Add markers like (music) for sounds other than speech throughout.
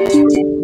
嗯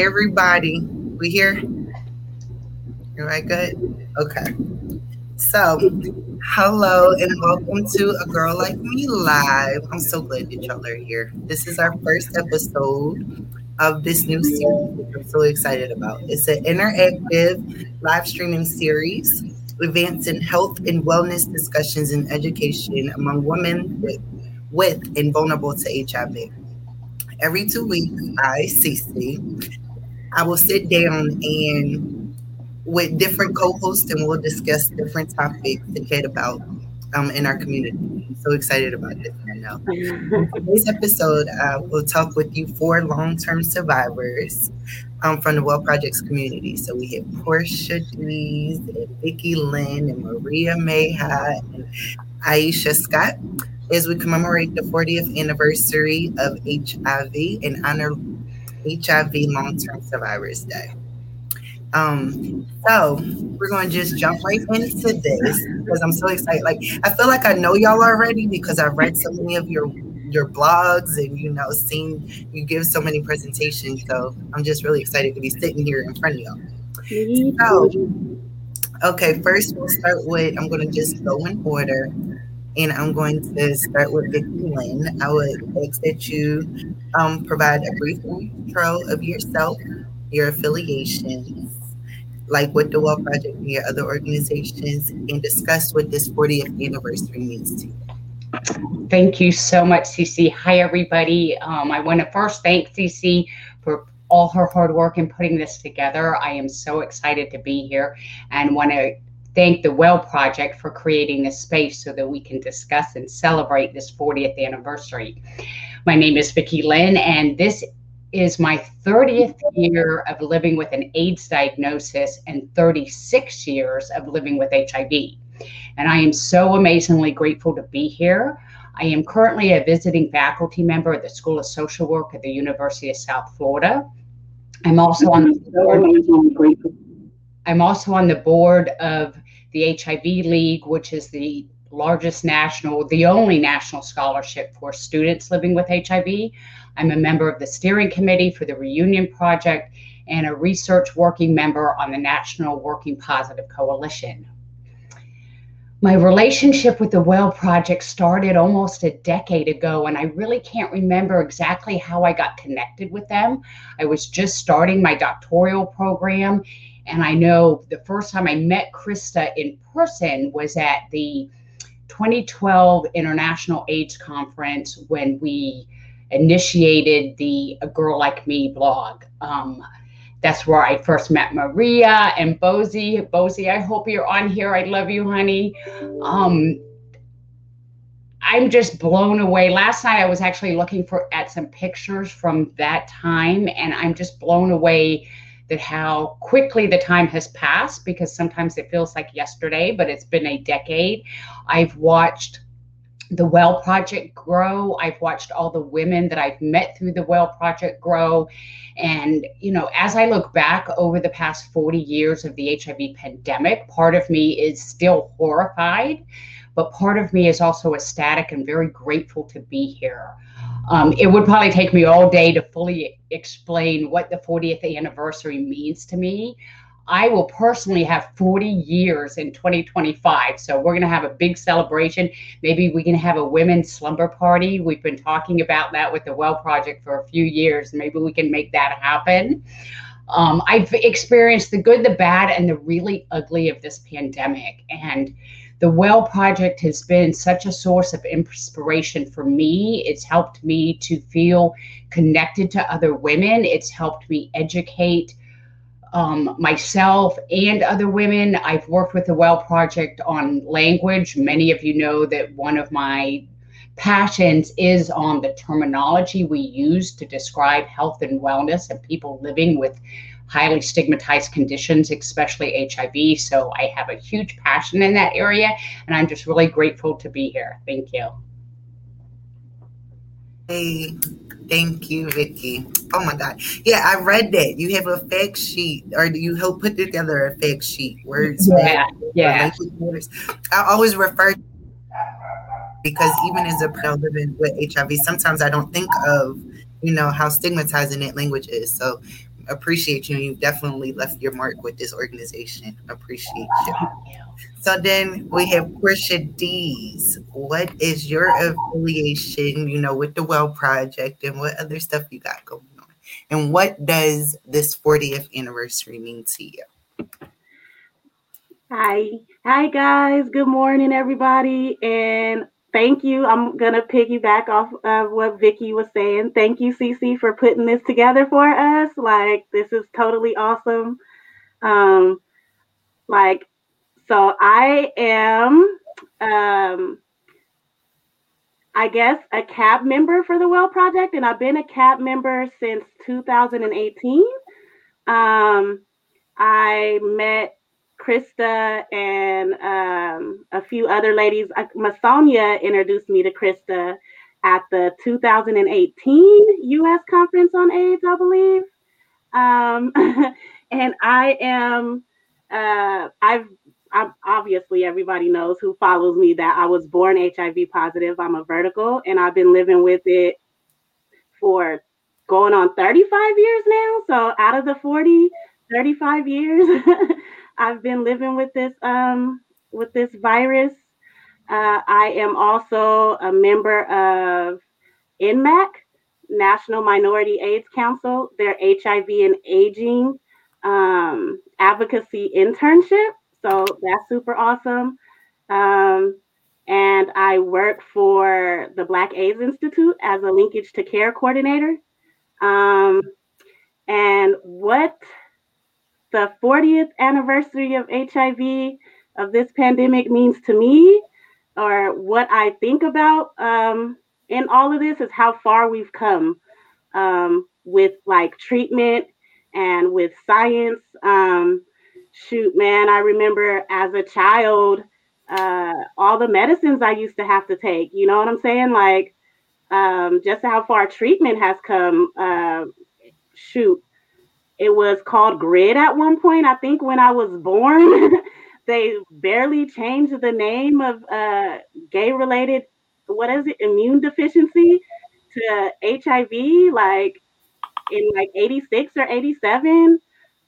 everybody. We here? Everybody good? Okay. So, hello and welcome to A Girl Like Me Live. I'm so glad that y'all are here. This is our first episode of this new series, which I'm so excited about. It's an interactive live streaming series advancing health and wellness discussions and education among women with, with and vulnerable to HIV. Every two weeks, I, Cece, I will sit down and with different co-hosts and we'll discuss different topics to care about um, in our community. I'm so excited about this. I know. Today's episode, uh, we'll talk with you four long-term survivors um, from the Well Projects community. So we have Porchia Dees and Vicki Lynn and Maria Mejia and Aisha Scott as we commemorate the 40th anniversary of HIV and honor HIV Long-Term Survivors Day. Um, so we're going to just jump right into this because I'm so excited. Like I feel like I know y'all already because I've read so many of your your blogs and you know seen you give so many presentations. So I'm just really excited to be sitting here in front of y'all. So, okay, first we'll start with I'm going to just go in order. And I'm going to start with Vicki Lynn. I would ask that you um, provide a brief intro of yourself, your affiliations, like with the Well Project and your other organizations, and discuss what this 40th anniversary means to you. Thank you so much, Cece. Hi, everybody. Um, I want to first thank Cece for all her hard work in putting this together. I am so excited to be here and want to thank the Well Project for creating this space so that we can discuss and celebrate this 40th anniversary. My name is Vicki Lynn, and this is my 30th year of living with an AIDS diagnosis and 36 years of living with HIV. And I am so amazingly grateful to be here. I am currently a visiting faculty member at the School of Social Work at the University of South Florida. I'm also on the board, I'm also on the board of the HIV League, which is the largest national, the only national scholarship for students living with HIV. I'm a member of the steering committee for the Reunion Project and a research working member on the National Working Positive Coalition. My relationship with the Well Project started almost a decade ago, and I really can't remember exactly how I got connected with them. I was just starting my doctoral program, and I know the first time I met Krista in person was at the 2012 International AIDS Conference when we initiated the A Girl Like Me blog. Um, that's where I first met Maria and Bosie. Bosie, I hope you're on here. I love you, honey. Um, I'm just blown away. Last night I was actually looking for at some pictures from that time, and I'm just blown away that how quickly the time has passed because sometimes it feels like yesterday, but it's been a decade. I've watched the Well Project grow. I've watched all the women that I've met through the Well Project grow. And, you know, as I look back over the past 40 years of the HIV pandemic, part of me is still horrified, but part of me is also ecstatic and very grateful to be here. Um, it would probably take me all day to fully explain what the 40th anniversary means to me. I will personally have 40 years in 2025. So we're going to have a big celebration. Maybe we can have a women's slumber party. We've been talking about that with the Well Project for a few years. Maybe we can make that happen. Um, I've experienced the good, the bad, and the really ugly of this pandemic. And the Well Project has been such a source of inspiration for me. It's helped me to feel connected to other women, it's helped me educate um, myself and other women. I've worked with the Well Project on language. Many of you know that one of my passions is on the terminology we use to describe health and wellness and people living with highly stigmatized conditions, especially HIV. So I have a huge passion in that area, and I'm just really grateful to be here. Thank you. Hey, thank you, Vicki. Oh my God. Yeah, I read that. You have a fact sheet, or do you help put together a fact sheet. Words. Yeah, yeah. I always refer because even as a person living with HIV, sometimes I don't think of, you know, how stigmatizing that language is. So appreciate you. You've definitely left your mark with this organization. Appreciate you. So then we have Porchia Dees. What is your affiliation, you know, with the Well Project and what other stuff you got going on? And what does this 40th anniversary mean to you? Hi. Hi guys. Good morning, everybody. And thank you. I'm gonna piggyback off of what Vicki was saying. Thank you, Cece, for putting this together for us. Like this is totally awesome. Um, like so I am um I guess a CAB member for the Well Project, and I've been a CAB member since 2018. Um, I met Krista and um, a few other ladies. Masonia introduced me to Krista at the 2018 U.S. Conference on AIDS, I believe. Um, (laughs) and I am, uh, I've I, obviously everybody knows who follows me that I was born HIV positive. I'm a vertical and I've been living with it for going on 35 years now. So out of the 40, 35 years, (laughs) I've been living with this um with this virus. Uh, I am also a member of NMAC, National Minority AIDS Council, their HIV and aging um, advocacy internship. So that's super awesome. Um, and I work for the Black AIDS Institute as a linkage to care coordinator. Um, and what the 40th anniversary of HIV, of this pandemic, means to me, or what I think about um, in all of this, is how far we've come um, with like treatment and with science. Um, shoot, man, I remember as a child, uh, all the medicines I used to have to take. You know what I'm saying? Like, um, just how far treatment has come. Uh, shoot, it was called Grid at one point. I think when I was born, (laughs) they barely changed the name of uh, gay-related, what is it, immune deficiency to HIV, like in like 86 or 87.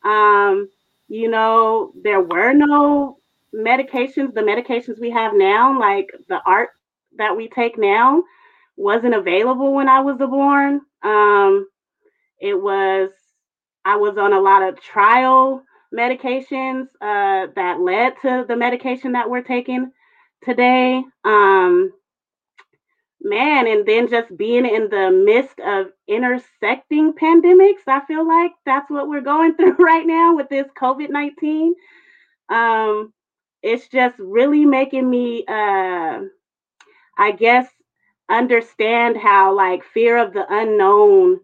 Um, you know, there were no medications. The medications we have now, like the art that we take now, wasn't available when I was born. Um, it was, I was on a lot of trial medications uh, that led to the medication that we're taking today. Um, man, and then just being in the midst of intersecting pandemics, I feel like that's what we're going (laughs) through right now with this COVID 19. Um, it's just really making me, uh, I guess, understand how, like, fear of the unknown,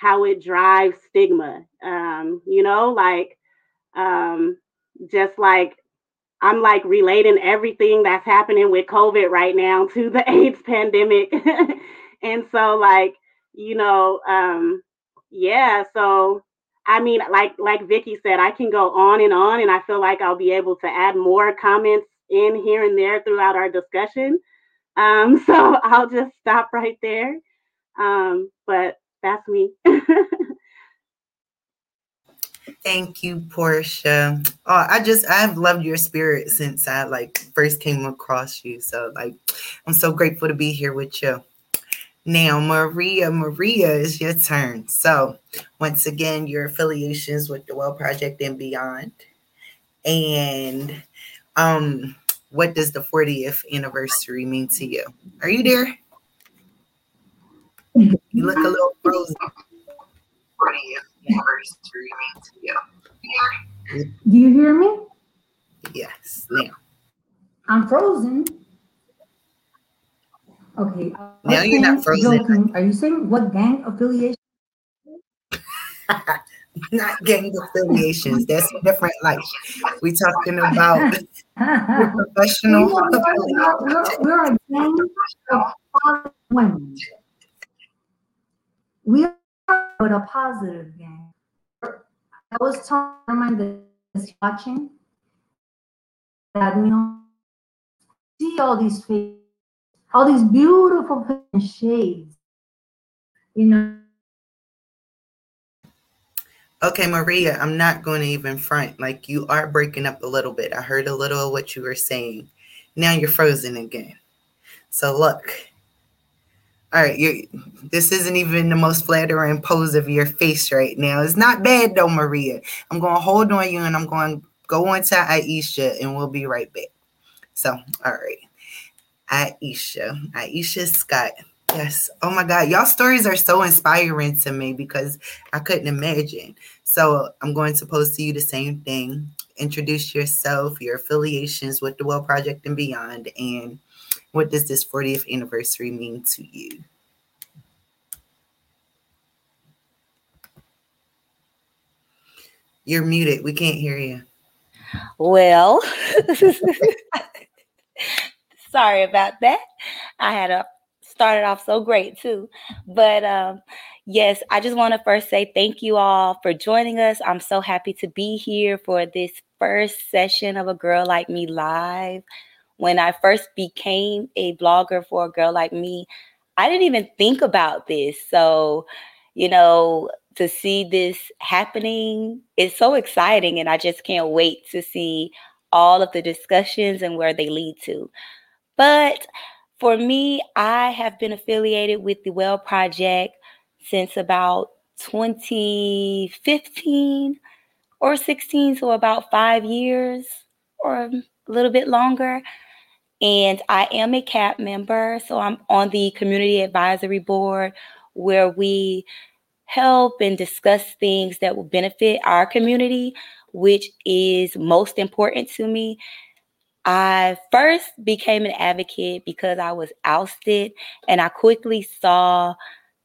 how it drives stigma. Um, you know, like, um, just like I'm like relating everything that's happening with COVID right now to the (laughs) AIDS pandemic. (laughs) and so like, you know, um yeah, so I mean like like Vicki said, I can go on and on and I feel like I'll be able to add more comments in here and there throughout our discussion. Um (laughs) so I'll just stop right there. Um but that's me. Thank you, Porchia. Oh, I just I've loved your spirit since I like first came across you. So like I'm so grateful to be here with you. Now, Maria, Maria, is your turn. So once again, your affiliations with the Well Project and beyond. And um, what does the 40th anniversary mean to you? Are you there? You look a little frozen. 40th anniversary mean to you? Do you hear me? Yes, now. I'm frozen. Okay. Now you're not frozen. Joking. Are you saying what gang affiliation? (laughs) not gang affiliations. That's different. Like We're talking about (laughs) professional. We're, we're, we're, a gang of women. We are but a positive game. I was telling my this watching that you know see all these faces, all these beautiful shades, you know Okay, Maria, I'm not going to even front. Like you are breaking up a little bit. I heard a little of what you were saying. Now you're frozen again. So look. All right, you this isn't even the most flattering pose of your face right now. It's not bad though, Maria. I'm to hold on you and I'm going to go on to Aisha and we'll be right back. So, all right. Aisha, Aisha Scott. Yes. Oh my God. Y'all stories are so inspiring to me because I couldn't imagine. So I'm going to post to you the same thing. Introduce yourself, your affiliations with the Well Project and beyond, and what does this 40th anniversary mean to you? You're muted. We can't hear you. Well, (laughs) sorry about that. I had a started off so great too. But um, yes, I just want to first say thank you all for joining us. I'm so happy to be here for this first session of A Girl Like Me Live. When I first became a blogger for A Girl Like Me, I didn't even think about this. So, you know, to see this happening is so exciting. And I just can't wait to see all of the discussions and where they lead to. But for me, I have been affiliated with the Well Project since about 2015 or 16, so about five years or a little bit longer. And I am a CAB member, so I'm on the Community Advisory Board where we help and discuss things that will benefit our community, which is most important to me. I first became an advocate because I was ousted and I quickly saw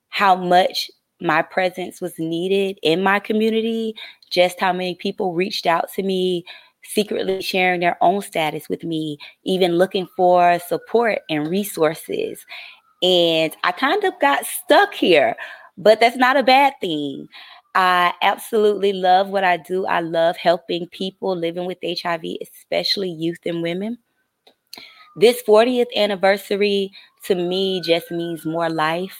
how much my presence was needed in my community, just how many people reached out to me, secretly sharing their own status with me, even looking for support and resources. And I kind of got stuck here, but that's not a bad thing. I absolutely love what I do. I love helping people living with HIV, especially youth and women. This 40th anniversary to me just means more life,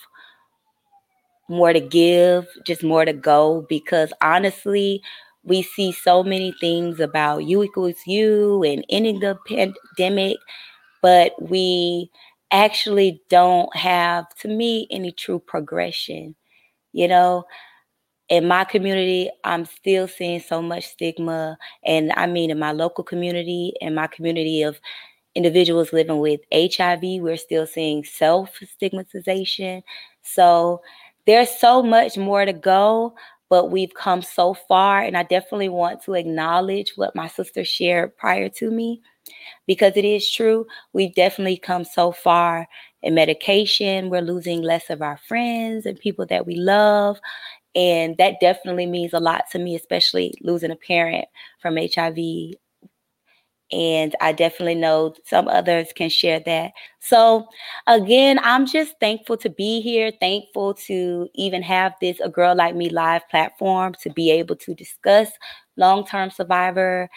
more to give, just more to go. Because honestly, we see so many things about U equals U and ending the pandemic, but we actually don't have, to me, any true progression. You know, in my community, I'm still seeing so much stigma. And I mean, in my local community, in my community of individuals living with HIV, we're still seeing self stigmatization. So there's so much more to go, but we've come so far. And I definitely want to acknowledge what my sister shared prior to me because it is true. We've definitely come so far in medication. We're losing less of our friends and people that we love. And that definitely means a lot to me, especially losing a parent from HIV. And I definitely know some others can share that. So, again, I'm just thankful to be here, thankful to even have this A Girl Like Me live platform to be able to discuss long term survivor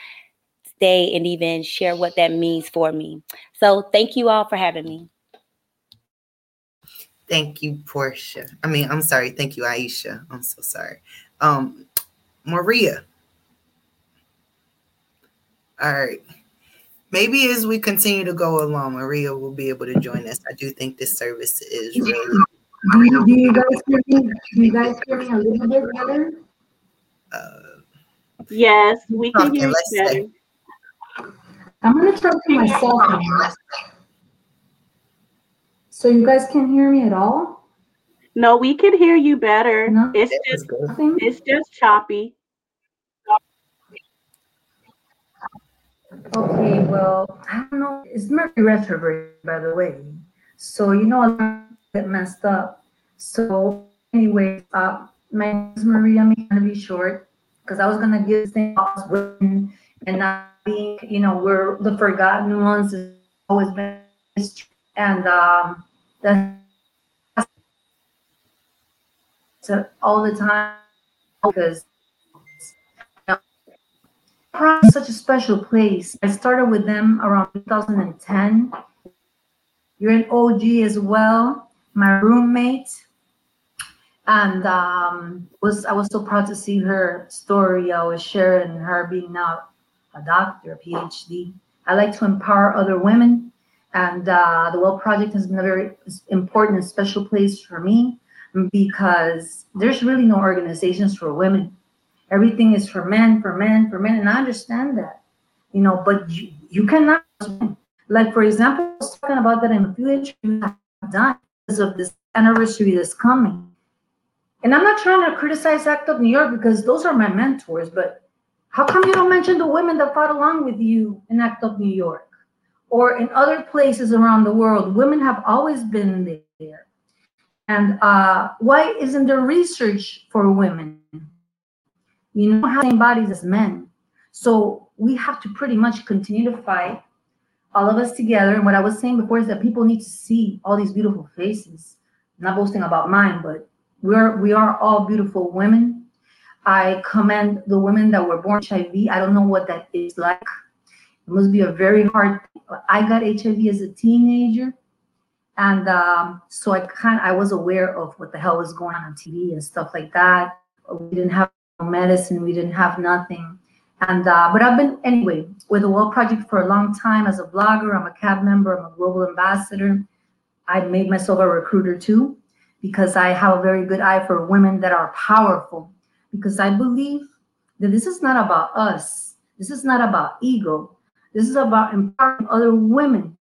stay and even share what that means for me. So, thank you all for having me. Thank you, Porchia. I mean, I'm sorry. Thank you, Aisha. I'm so sorry. Um, Maria, All right. Maybe as we continue to go along, Maria will be able to join us. I do think this service is really. Do you, do you guys hear me? Do you guys hear me a little bit better? Uh, Yes, we can Okay, hear you better. see. I'm gonna try to myself. now. So you guys can't hear me at all? No, we can hear you better. No? It's just it's just choppy. Okay, well, I don't know. It's Mercury retrograde, by the way. So you know, I get messed up. So anyway, uh, my name is Maria. I'm gonna be short because I was gonna give this thing off women and I think, you know, we're the forgotten ones. It's always been, and um, that's all the time because Prague is such a special place. I started with them around 2010. You're an OG as well, my roommate, and um, was I was so proud to see her story. I was sharing her being now a doctor, a PhD. I like to empower other women, and uh, the Well Project has been a very important and special place for me because there's really no organizations for women everything is for men, for men, for men, and I understand that, you know. But you you cannot like for example, I was talking about that in a few interviews I've done because of this anniversary that's coming, and I'm not trying to criticize ACT UP New York because those are my mentors, but how come you don't mention the women that fought along with you in ACT UP New York or in other places around the world? Women have always been there. And uh, why isn't there research for women? You know, have the same bodies as men. So we have to pretty much continue to fight, all of us together. And what I was saying before is that people need to see all these beautiful faces. I'm not boasting about mine, but we're we are all beautiful women. I commend the women that were born HIV. I don't know what that is like. It must be a very hard. I got HIV as a teenager, and um, so I kind I was aware of what the hell was going on on TV and stuff like that. We didn't have medicine, we didn't have nothing, and uh, but I've been anyway with the Well Project for a long time as a blogger. I'm a CAB member. I'm a global ambassador. I made myself a recruiter too because I have a very good eye for women that are powerful. Because I believe that this is not about us. This is not about ego. This is about empowering other women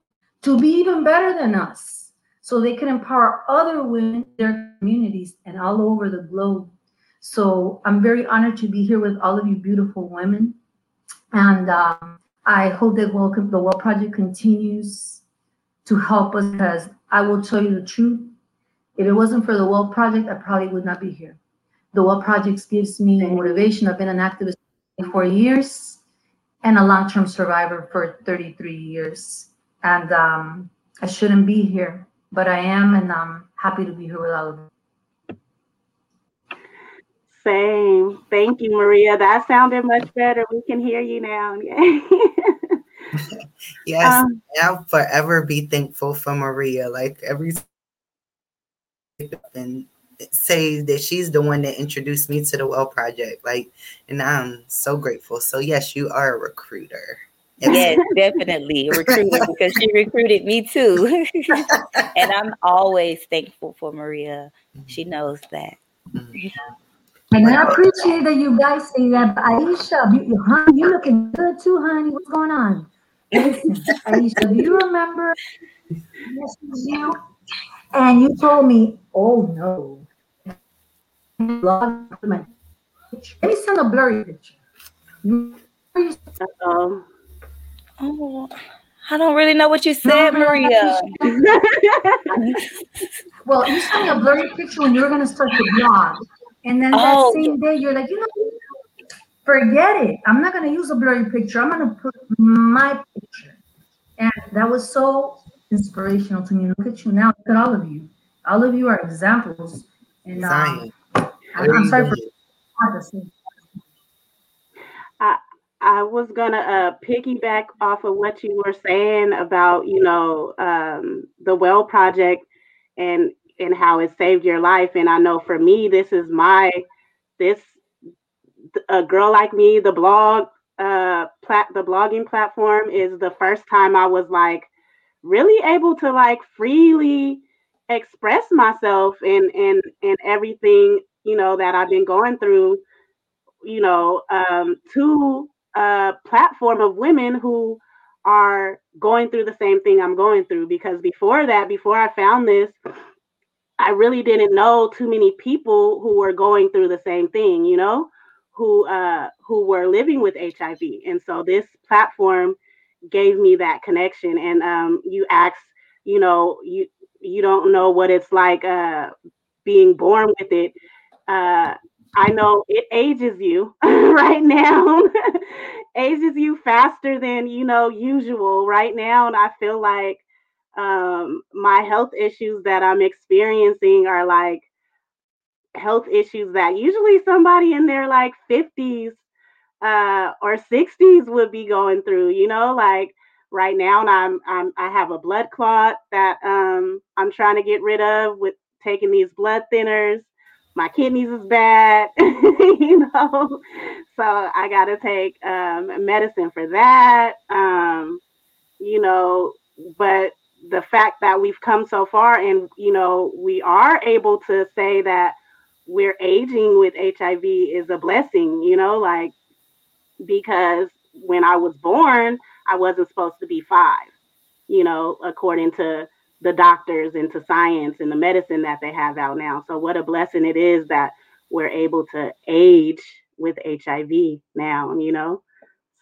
to be even better than us so they can empower other women their communities and all over the globe. So I'm very honored to be here with all of you beautiful women. And um, I hope that well, the Well Project continues to help us because I will tell you the truth. If it wasn't for the Well Project, I probably would not be here. The Well Project gives me motivation. I've been an activist for years and a long-term survivor for 33 years. And um, I shouldn't be here, but I am, and I'm happy to be here with all of you. Same. Thank you, Maria. That sounded much better. We can hear you now. (laughs) Yes, Um, I'll forever be thankful for Maria. Like every and say that she's the one that introduced me to the Well Project. Like, and I'm so grateful. So yes, you are a recruiter. Yes, definitely a recruiter (laughs) because she recruited me too. (laughs) and I'm always thankful for Maria. She knows that. And I appreciate that you guys say that. But Aisha, you, honey, you looking good too, honey. What's going on? Listen, Aisha, do you remember? You. And you told me, oh no. Log my picture. Let me send a blurry picture. Um, Oh, I don't really know what you said, No, Maria. Well, you sent me a blurry picture when you were gonna start the blog. And then that Oh. same day, you're like, you know, forget it. I'm not gonna use a blurry picture. I'm gonna put my picture. And that was so inspirational to me. Look at you now. Look at all of you. All of you are examples. And um, Zion. I'm, I'm sorry for I was gonna uh, piggyback off of what you were saying about you know um, the Well Project and and how it saved your life. And I know for me, this is my this a girl like me, the blog uh, plat- the blogging platform is the first time I was like really able to like freely express myself and and and everything you know that I've been going through you know um to a platform of women who are going through the same thing I'm going through because before that before I found this I really didn't know too many people who were going through the same thing you know who uh who were living with HIV and so this platform gave me that connection. And um you ask, you know you you don't know what it's like uh, being born with it. Uh, I know it ages you (laughs) right now, (laughs) ages you faster than you know usual. Right now, and I feel like um, my health issues that I'm experiencing are like health issues that usually somebody in their like 50s uh, or 60s would be going through. You know, like right now I'm, I'm I have a blood clot that um, I'm trying to get rid of with taking these blood thinners. My kidneys is bad, (laughs) you know, so I got to take um, medicine for that. Um, you know, but the fact that we've come so far and you know we are able to say that we're aging with HIV is a blessing, you know, like because when I was born, I wasn't supposed to be five, you know, according to the doctors and to science and the medicine that they have out now. So, what a blessing it is that we're able to age with HIV now, you know?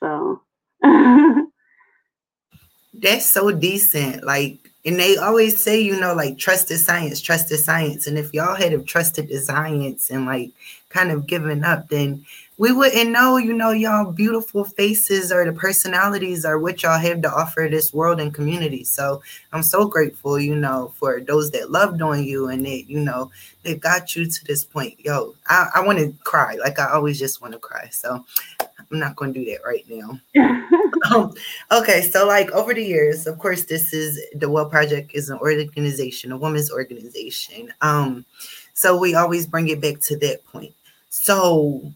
So, (laughs) that's so decent. Like, and they always say, you know, like trusted science, trusted science. And if y'all had have trusted the science and like kind of given up, then we wouldn't know, you know, y'all beautiful faces or the personalities or what y'all have to offer this world and community. So I'm so grateful, you know, for those that loved on you and that, you know, they got you to this point. Yo, I, I want to cry. Like I always just want to cry. So I'm not going to do that right now. (laughs) um, okay, so like over the years, of course, this is the Well Project is an organization, a women's organization. Um, so we always bring it back to that point. So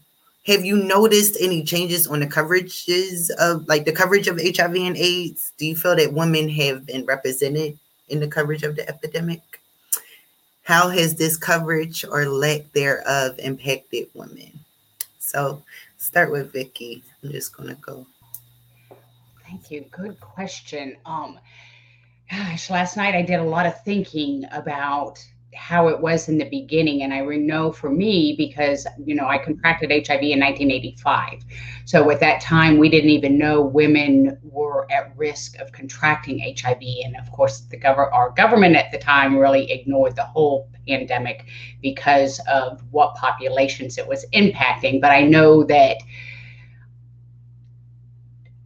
have you noticed any changes on the coverages of like the coverage of HIV and AIDS? Do you feel that women have been represented in the coverage of the epidemic? How has this coverage or lack thereof impacted women? So start with Vicki. I'm just gonna go. Thank you. Good question. Um, gosh, last night I did a lot of thinking about how it was in the beginning. And I know for me, because, you know, I contracted HIV in 1985. So at that time, we didn't even know women were at risk of contracting HIV. And of course, the gov- our government at the time really ignored the whole pandemic because of what populations it was impacting. But I know that.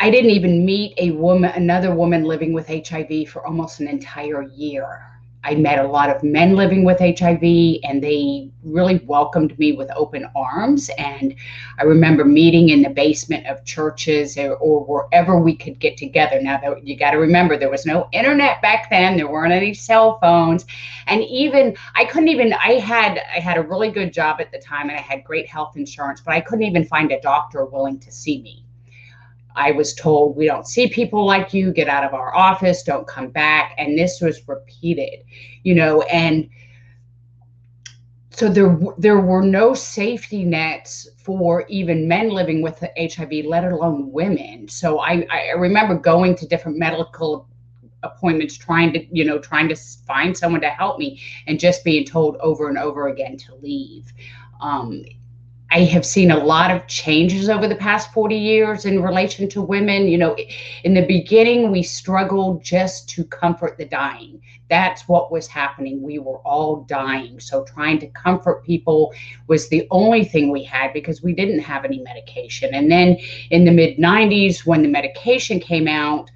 I didn't even meet a woman, another woman living with HIV for almost an entire year I met a lot of men living with HIV, and they really welcomed me with open arms. And I remember meeting in the basement of churches or, or wherever we could get together. Now, you got to remember, there was no internet back then. There weren't any cell phones, and even I couldn't even. I had I had a really good job at the time, and I had great health insurance, but I couldn't even find a doctor willing to see me. I was told, we don't see people like you, get out of our office, don't come back. And this was repeated, you know, and so there there were no safety nets for even men living with HIV, let alone women. So I, I remember going to different medical appointments trying to you know trying to find someone to help me and just being told over and over again to leave um, I have seen a lot of changes over the past 40 years in relation to women. You know, in the beginning, we struggled just to comfort the dying. That's what was happening. We were all dying. So, trying to comfort people was the only thing we had because we didn't have any medication. And then in the mid 90s, when the medication came out,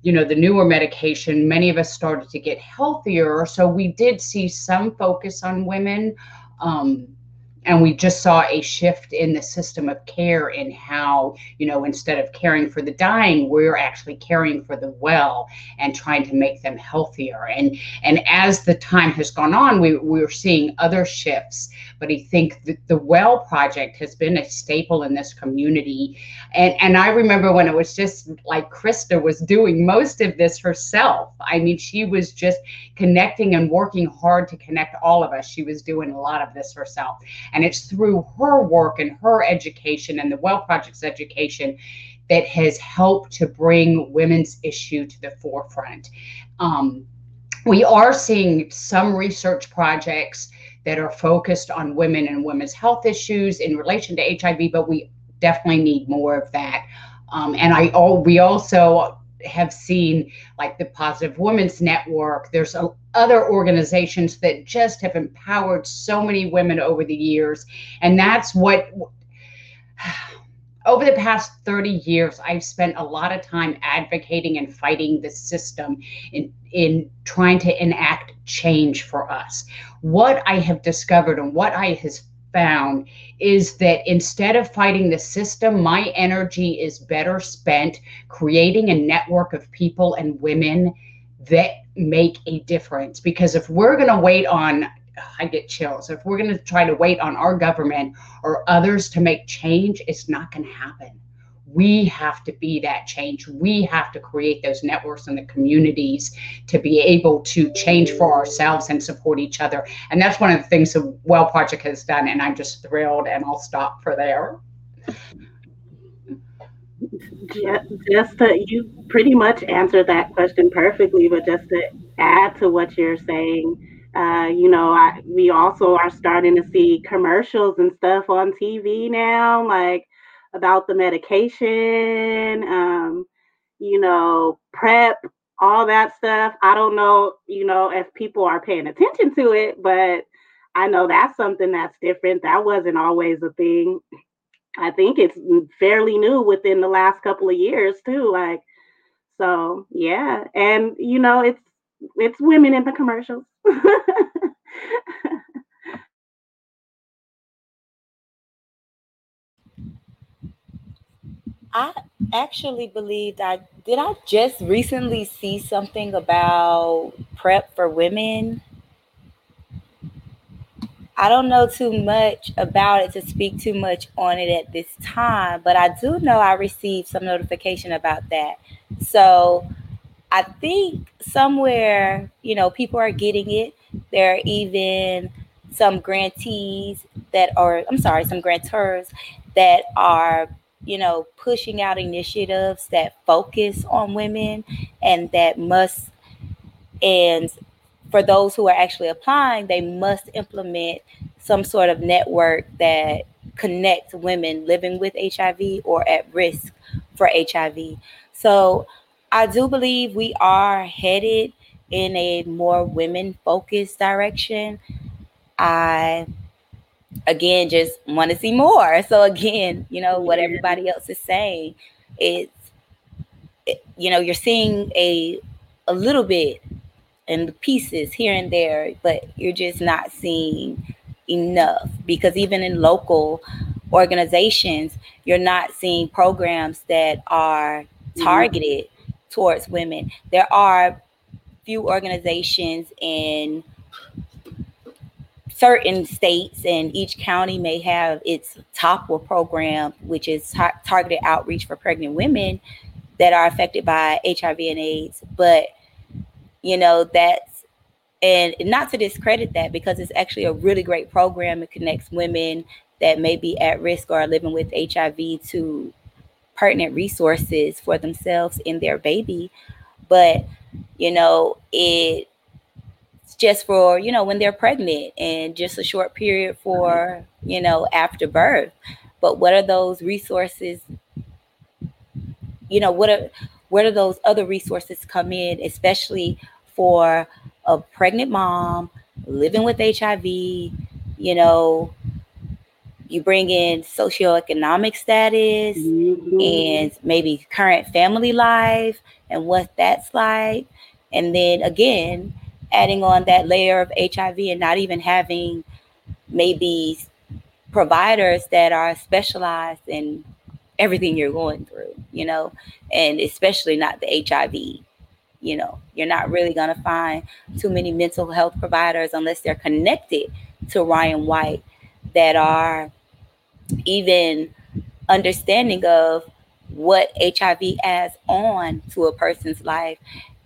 you know, the newer medication, many of us started to get healthier. So, we did see some focus on women. Um, and we just saw a shift in the system of care in how you know instead of caring for the dying we're actually caring for the well and trying to make them healthier. And and as the time has gone on we we're seeing other shifts but i think the, the well project has been a staple in this community. And and i remember when it was just like krista was doing most of this herself. I mean she was just connecting and working hard to connect all of us. She was doing a lot of this herself. And it's through her work and her education and the Well Project's education that has helped to bring women's issue to the forefront. Um, we are seeing some research projects that are focused on women and women's health issues in relation to HIV, but we definitely need more of that. Um, and I all we also have seen like the Positive Women's Network. There's a, other organizations that just have empowered so many women over the years. And that's what, over the past 30 years, I've spent a lot of time advocating and fighting the system in, in trying to enact change for us. What I have discovered and what I has found is that instead of fighting the system, my energy is better spent creating a network of people and women that make a difference. Because if we're going to wait on, I get chills, if we're going to try to wait on our government or others to make change, it's not going to happen we have to be that change. We have to create those networks in the communities to be able to change for ourselves and support each other. And that's one of the things the Well Project has done. And I'm just thrilled, and I'll stop for there. Just to, you pretty much answered that question perfectly, but just to add to what you're saying, uh, you know, I, we also are starting to see commercials and stuff on TV now, like about the medication, um, you know, PrEP, all that stuff. I don't know, you know, if people are paying attention to it, but I know that's something that's different. That wasn't always a thing. I think it's fairly new within the last couple of years too. Like, so yeah, and you know, it's it's women in the commercials. (laughs) I actually believed I did I just recently see something about PrEP for women. I don't know too much about it to speak too much on it at this time, but I do know I received some notification about that. So I think somewhere, you know, people are getting it. There are even some grantees that are, I'm sorry, some grantors that are you know, pushing out initiatives that focus on women and that must, and for those who are actually applying, they must implement some sort of network that connects women living with HIV or at risk for HIV. So I do believe we are headed in a more women focused direction. I again just want to see more. So again, you know what everybody else is saying, it's it, you know you're seeing a a little bit in the pieces here and there, but you're just not seeing enough because even in local organizations, you're not seeing programs that are mm-hmm. targeted. Towards women. There are few organizations in certain states and each county may have its TOPWA program, which is tar- targeted outreach for pregnant women that are affected by HIV and AIDS. But, you know, that's, and not to discredit that because it's actually a really great program. It connects women that may be at risk or are living with HIV to pertinent resources for themselves and their baby. But, you know, it just for you know when they're pregnant and just a short period for you know after birth but what are those resources you know what are where do those other resources come in especially for a pregnant mom living with hiv you know you bring in socioeconomic status mm-hmm. and maybe current family life and what that's like and then again adding on that layer of HIV and not even having maybe providers that are specialized in everything you're going through, you know, and especially not the HIV. You know, you're not really going to find too many mental health providers unless they're connected to Ryan White that are even understanding of what HIV adds on to a person's life.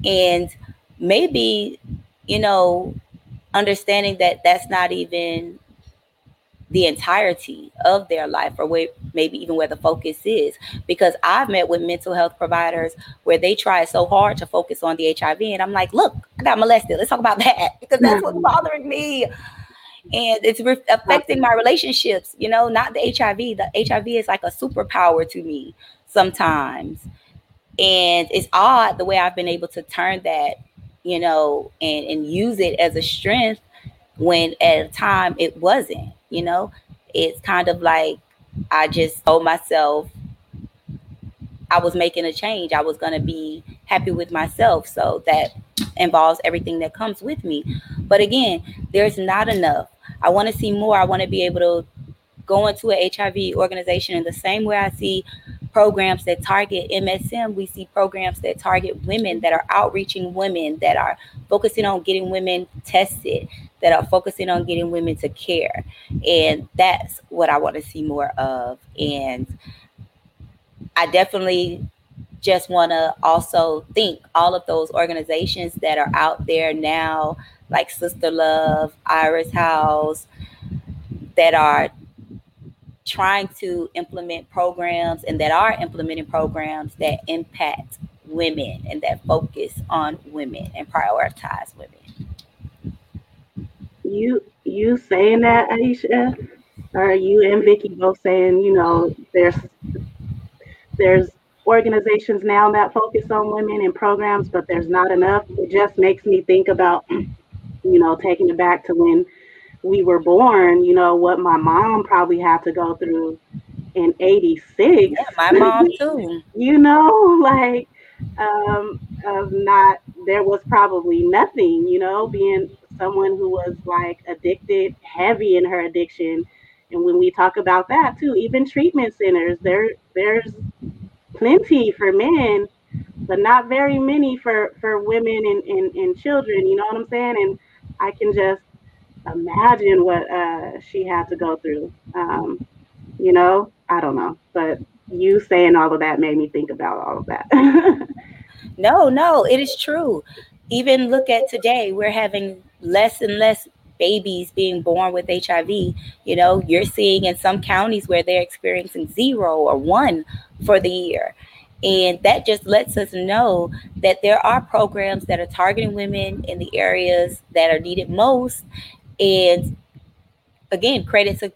And maybe, you know, understanding that that's not even the entirety of their life or where, maybe even where the focus is because i've met with mental health providers where they try so hard to focus on the hiv and i'm like look i got molested let's talk about that (laughs) because that's what's mm-hmm. bothering me and it's re- affecting my relationships you know not the hiv the hiv is like a superpower to me sometimes. And it's odd the way i've been able to turn that you know and and use it as a strength when at a time it wasn't you know? It's kind of like i just told myself i was making a change. I was going to be happy with myself. So that involves everything that comes with me but again there's not enough i want to see more i want to be able to go into an hiv organization in the same way i see programs that target MSM. We see programs that target women that are outreaching women, that are focusing on getting women tested, that are focusing on getting women to care. And that's what I want to see more of. And I definitely just want to also think all of those organizations that are out there now, like SisterLove, Iris House, that are trying to implement programs and that are implementing programs that impact women and that focus on women and prioritize women. You you saying that, Aisha? Or you and Vicki both saying, you know, there's there's organizations now that focus on women and programs, but there's not enough. It just makes me think about, you know, taking it back to when we were born, you know, what my mom probably had to go through in 86. Yeah, my mom too. (laughs) you know, like um of not there was probably nothing, you know, being someone who was like addicted, heavy in her addiction. And when we talk about that too, even treatment centers, there there's plenty for men, but not very many for for women and, and, and children, you know what I'm saying? And I can just imagine what uh, she had to go through. Um, you know, I don't know, but you saying all of that made me think about all of that. (laughs) no, no, it is true. Even look at today, we're having less and less babies being born with HIV. You know, you're seeing in some counties where they're experiencing zero or one for the year. And that just lets us know that there are programs that are targeting women in the areas that are needed most and again, credit to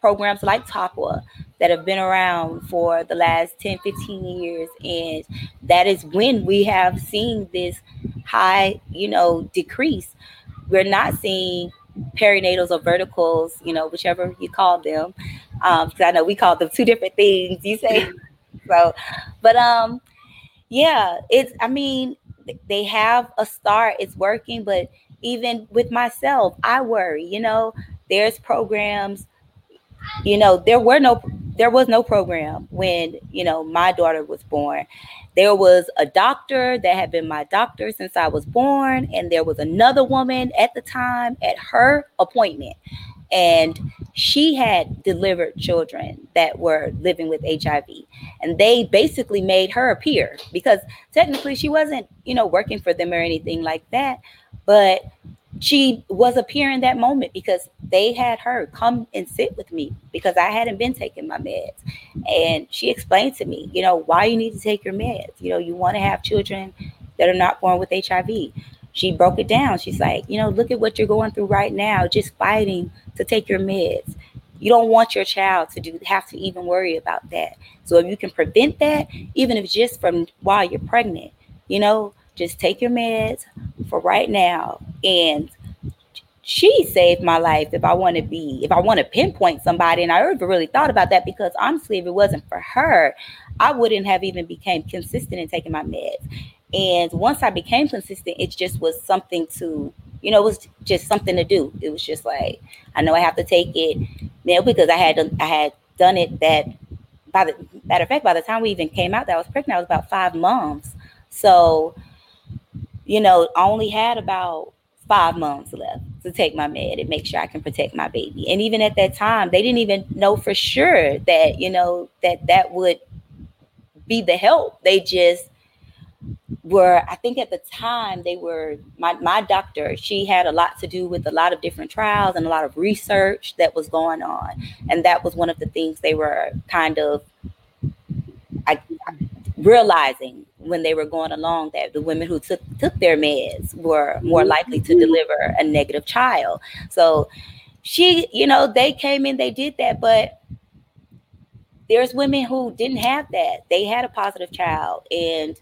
programs like TAPWA that have been around for the last 10, 15 years. And that is when we have seen this high, you know, decrease. We're not seeing perinatals or verticals, you know, whichever you call them. Um, because I know we call them two different things, you say. So, but um, yeah, it's I mean, they have a start, it's working, but even with myself, I worry, you know, there's programs, you know, there were no there was no program when, you know, my daughter was born. There was a doctor that had been my doctor since I was born, and there was another woman at the time at her appointment. And she had delivered children that were living with HIV. And they basically made her appear because technically she wasn't, you know, working for them or anything like that. But she was appearing that moment because they had her come and sit with me because I hadn't been taking my meds. And she explained to me, you know, why you need to take your meds. You know, you want to have children that are not born with HIV. She broke it down. She's like, you know, look at what you're going through right now, just fighting to take your meds. You don't want your child to do have to even worry about that. So if you can prevent that, even if just from while you're pregnant, you know, just take your meds for right now. And she saved my life if I want to be, if I want to pinpoint somebody. And I never really thought about that because honestly, if it wasn't for her, I wouldn't have even became consistent in taking my meds. And once I became consistent, it just was something to, you know, it was just something to do. It was just like, I know I have to take it. now because I had I had done it that by the matter of fact, by the time we even came out that I was pregnant, I was about five months. So, you know, I only had about five months left to take my med and make sure I can protect my baby. And even at that time, they didn't even know for sure that, you know, that that would be the help. They just were, I think at the time they were my my doctor, she had a lot to do with a lot of different trials and a lot of research that was going on. And that was one of the things they were kind of I, realizing when they were going along that the women who took took their meds were more mm-hmm. likely to deliver a negative child. So she, you know, they came in, they did that, but there's women who didn't have that. They had a positive child, and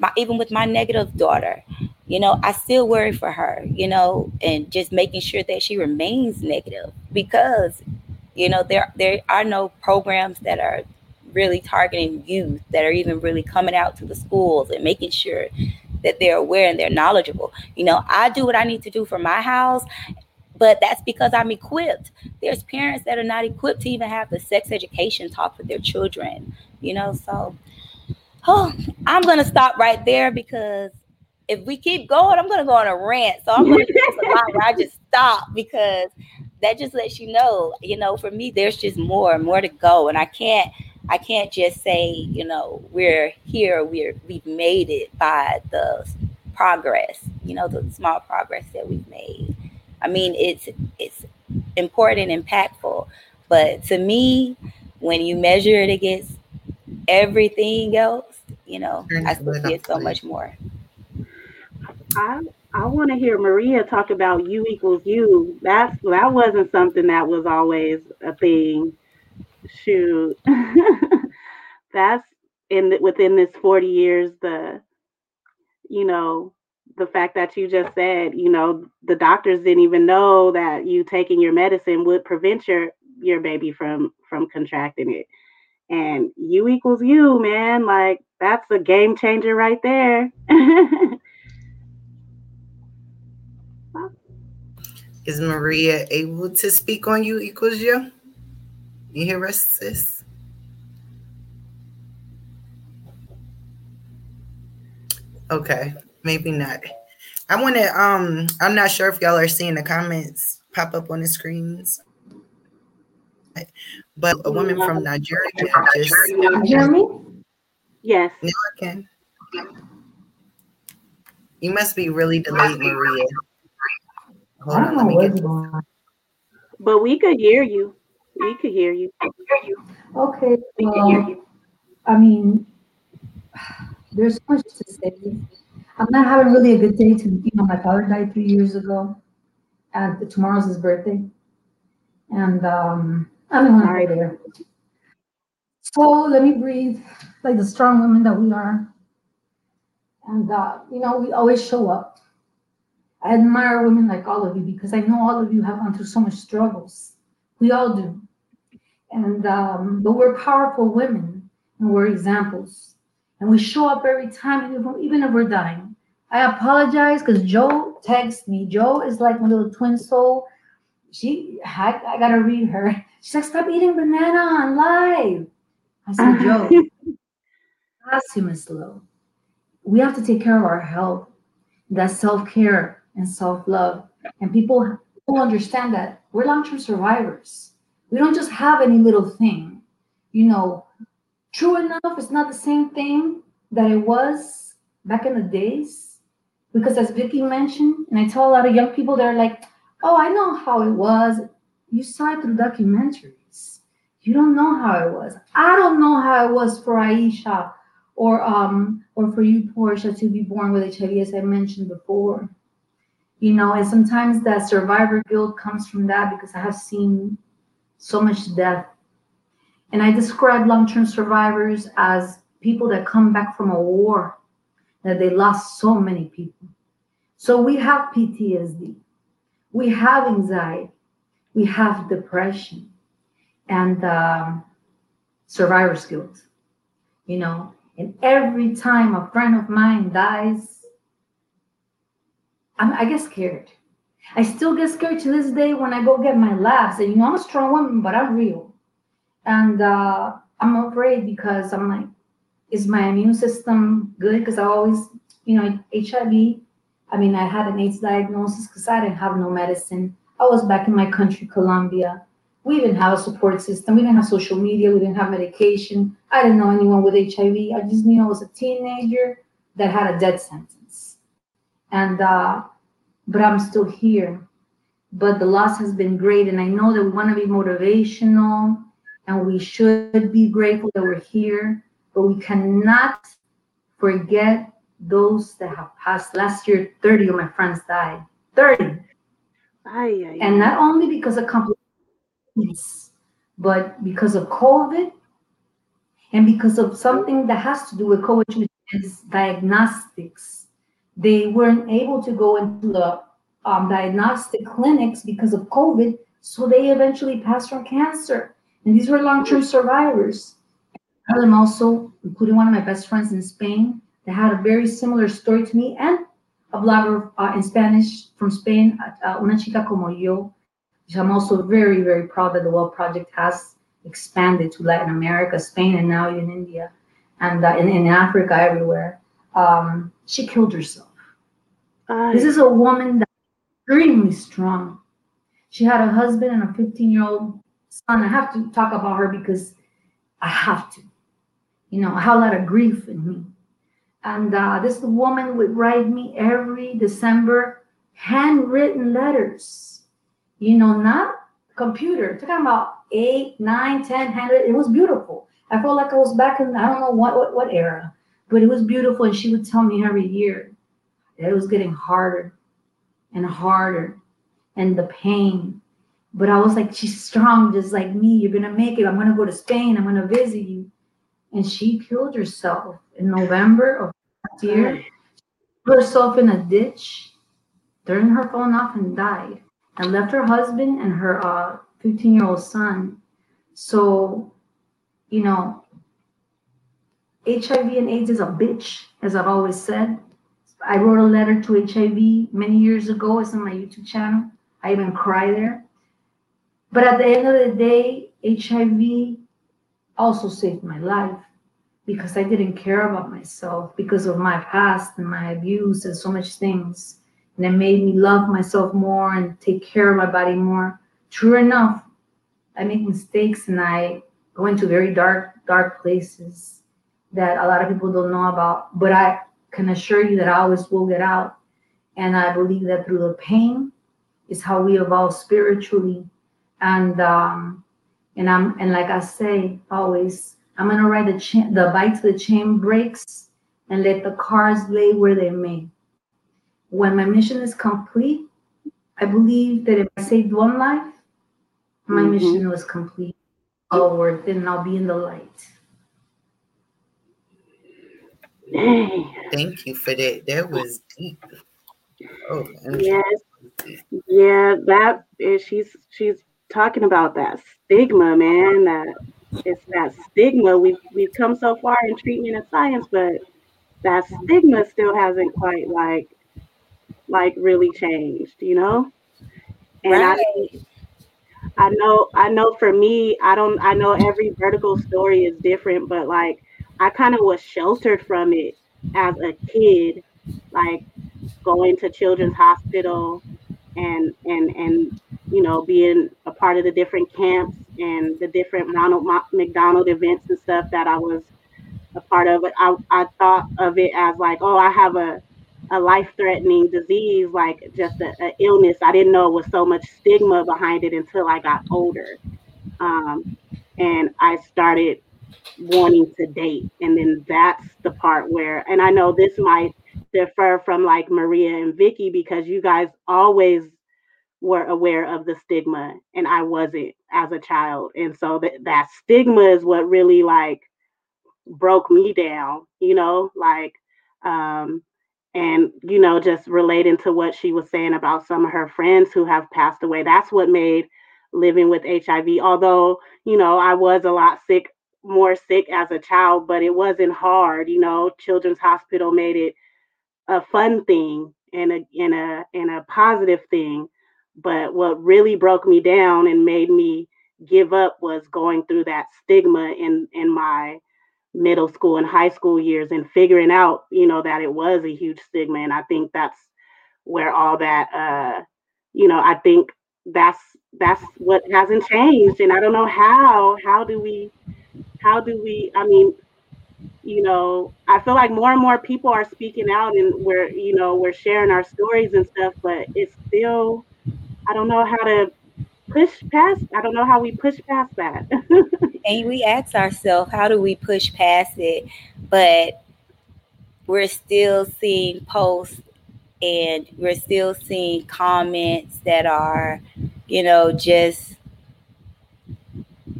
my, even with my negative daughter, you know, I still worry for her, you know, and just making sure that she remains negative because, you know, there there are no programs that are really targeting youth that are even really coming out to the schools and making sure that they're aware and they're knowledgeable. You know, I do what I need to do for my house, but that's because I'm equipped. There's parents that are not equipped to even have the sex education talk with their children, you know, so oh, I'm going to stop right there because if we keep going, I'm going to go on a rant. So I'm going to do a lot where I just stop because that just lets you know, you know, for me, there's just more, more to go. And I can't, I can't just say, you know, we're here, we're we've made it by the progress, you know, the small progress that we've made. I mean, it's it's important and impactful, but to me, when you measure it against everything else, you know, I still see it so much more. I I want to hear Maria talk about U equals U. That's that wasn't something that was always a thing shoot (laughs) that's in the, within this 40 years the you know the fact that you just said you know the doctors didn't even know that you taking your medicine would prevent your your baby from from contracting it and U equals U man like that's a game changer right there (laughs) is maria able to speak on U equals U you hear us, sis? Okay, maybe not. I want to. Um, I'm not sure if y'all are seeing the comments pop up on the screens, but a woman from Nigeria just. You hear me? Yes. Now I can. You must be really delayed, Maria. Hold on, let me get. But we could hear you. We could hear you. Okay. We well, hear you. I mean, there's so much to say. I'm not having really a good day. To you know, my father died three years ago, and tomorrow's his birthday, and um, I don't want to there. So let me breathe, like the strong women that we are. And uh, you know, we always show up. I admire women like all of you because I know all of you have gone through so much struggles. We all do and um, but we're powerful women and we're examples and we show up every time even if we're dying i apologize because joe texts me joe is like my little twin soul she I, I gotta read her (laughs) she's like stop eating banana on live i said uh-huh. joe that's human slow we have to take care of our health that's self-care and self-love and people don't understand that we're long-term survivors we don't just have any little thing. You know, true enough, it's not the same thing that it was back in the days. Because as Vicki mentioned, and I tell a lot of young people, they're like, oh, I know how it was. You saw it through documentaries. You don't know how it was. I don't know how it was for Aisha or um or for you, Porchia, to be born with HIV, as I mentioned before. You know, and sometimes that survivor guilt comes from that because I have seen so much death. And I describe long term survivors as people that come back from a war, that they lost so many people. So we have PTSD, we have anxiety, we have depression, and um, survivor's guilt. You know, and every time a friend of mine dies, I'm, I get scared I still get scared to this day when I go get my labs. And you know, I'm a strong woman, but I'm real. And uh, I'm afraid because I'm like, is my immune system good? Because I always, you know, HIV. I mean, I had an AIDS diagnosis because I didn't have no medicine. I was back in my country, Colombia. We didn't have a support system. We didn't have social media. We didn't have medication. I didn't know anyone with HIV. I just knew I was a teenager that had a death sentence. And, uh, but I'm still here. But the loss has been great. And I know that we want to be motivational and we should be grateful that we're here, but we cannot forget those that have passed. Last year, 30 of my friends died. 30. Ay, ay, And not only because of complications, but because of COVID and because of something that has to do with COVID, which is diagnostics. They weren't able to go into the um, diagnostic clinics because of COVID, so they eventually passed from cancer. And these were long-term survivors. I them also, including one of my best friends in Spain, that had a very similar story to me, and blogger uh, in Spanish from Spain, uh, Una Chica Como Yo, which I'm also very, very proud that the Well Project has expanded to Latin America, Spain, and now in India, and uh, in, in Africa, everywhere. Um, she killed herself. ay. This is a woman that's extremely strong. She had a husband and a 15 year old son. I have to talk about her because I have to. You know, I have a lot of grief in me. And uh, this woman would write me every December handwritten letters. You know, not computer. Talking about eight, nine, ten hundred. It was beautiful. I felt like I was back in I don't know what what, what era, but it was beautiful. And she would tell me every year that it was getting harder and harder, and the pain. But I was like, she's strong, just like me. You're gonna make it. I'm gonna go to Spain. I'm gonna visit you. And she killed herself in November of last year. Put herself in a ditch, turned her phone off, and died. And left her husband and her uh 15 year old son. So, you know, HIV and AIDS is a bitch, as I've always said. I wrote a letter to HIV many years ago. It's on my YouTube channel. I even cry there. But at the end of the day, HIV also saved my life because I didn't care about myself because of my past and my abuse and so much things. And it made me love myself more and take care of my body more. True enough, I make mistakes and I go into very dark, dark places that a lot of people don't know about. But I can assure you that I always will get out. And I believe that through the pain is how we evolve spiritually. And um, and I'm and like I say always, I'm gonna ride the chain, the bike to the chain breaks, and let the cars lay where they may. When my mission is complete, I believe that if I saved one life, my Mhm. mission was complete. All worth it, and I'll be in the light. Thank you for that. That was deep. Oh, and Yes. Yeah, that is she's she's talking about that stigma, man. That it's that stigma. We've we've come so far in treatment and science, but that stigma still hasn't quite like like really changed, you know? And I I know I know for me, I don't I know every vertical story is different, but like I kind of was sheltered from it as a kid, like going to children's hospital and and and you know being a part of the different camps and the different Ronald McDonald events and stuff that I was a part of. I, I thought of it as like, oh, I have a a life threatening disease, like just a, a illness. I didn't know it was so much stigma behind it until I got older. Um, and I started wanting to date. And then that's the part where, and I know this might differ from like Maria and Vicki because you guys always were aware of the stigma and I wasn't as a child. And so that, that stigma is what really like broke me down, you know, like, um, and you know, just relating to what she was saying about some of her friends who have passed away. That's what made living with HIV, although, you know, I was a lot sick, more sick as a child, but it wasn't hard, you know, Children's Hospital made it a fun thing and a and a and a positive thing. But what really broke me down and made me give up was going through that stigma in in my middle school and high school years and figuring out, you know, that it was a huge stigma. And I think that's where all that uh, you know, I think that's that's what hasn't changed. And I don't know how, how do we how do we I mean, you know, I feel like more and more people are speaking out and we're, you know, we're sharing our stories and stuff, but it's still, I don't know how to push past, I don't know how we push past that. (laughs) and we ask ourselves, how do we push past it? But we're still seeing posts and we're still seeing comments that are, you know, just,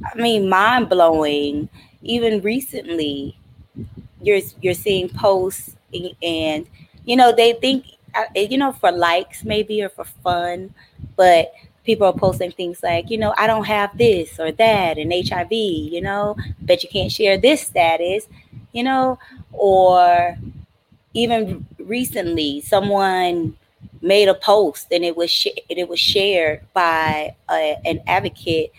I mean, mind blowing. Even recently, you're you're seeing posts and you know they think uh, you know for likes maybe or for fun but people are posting things like you know i don't have this or that and hiv you know but you can't share this status you know or even recently someone made a post and it was sh- it was shared by a, an advocate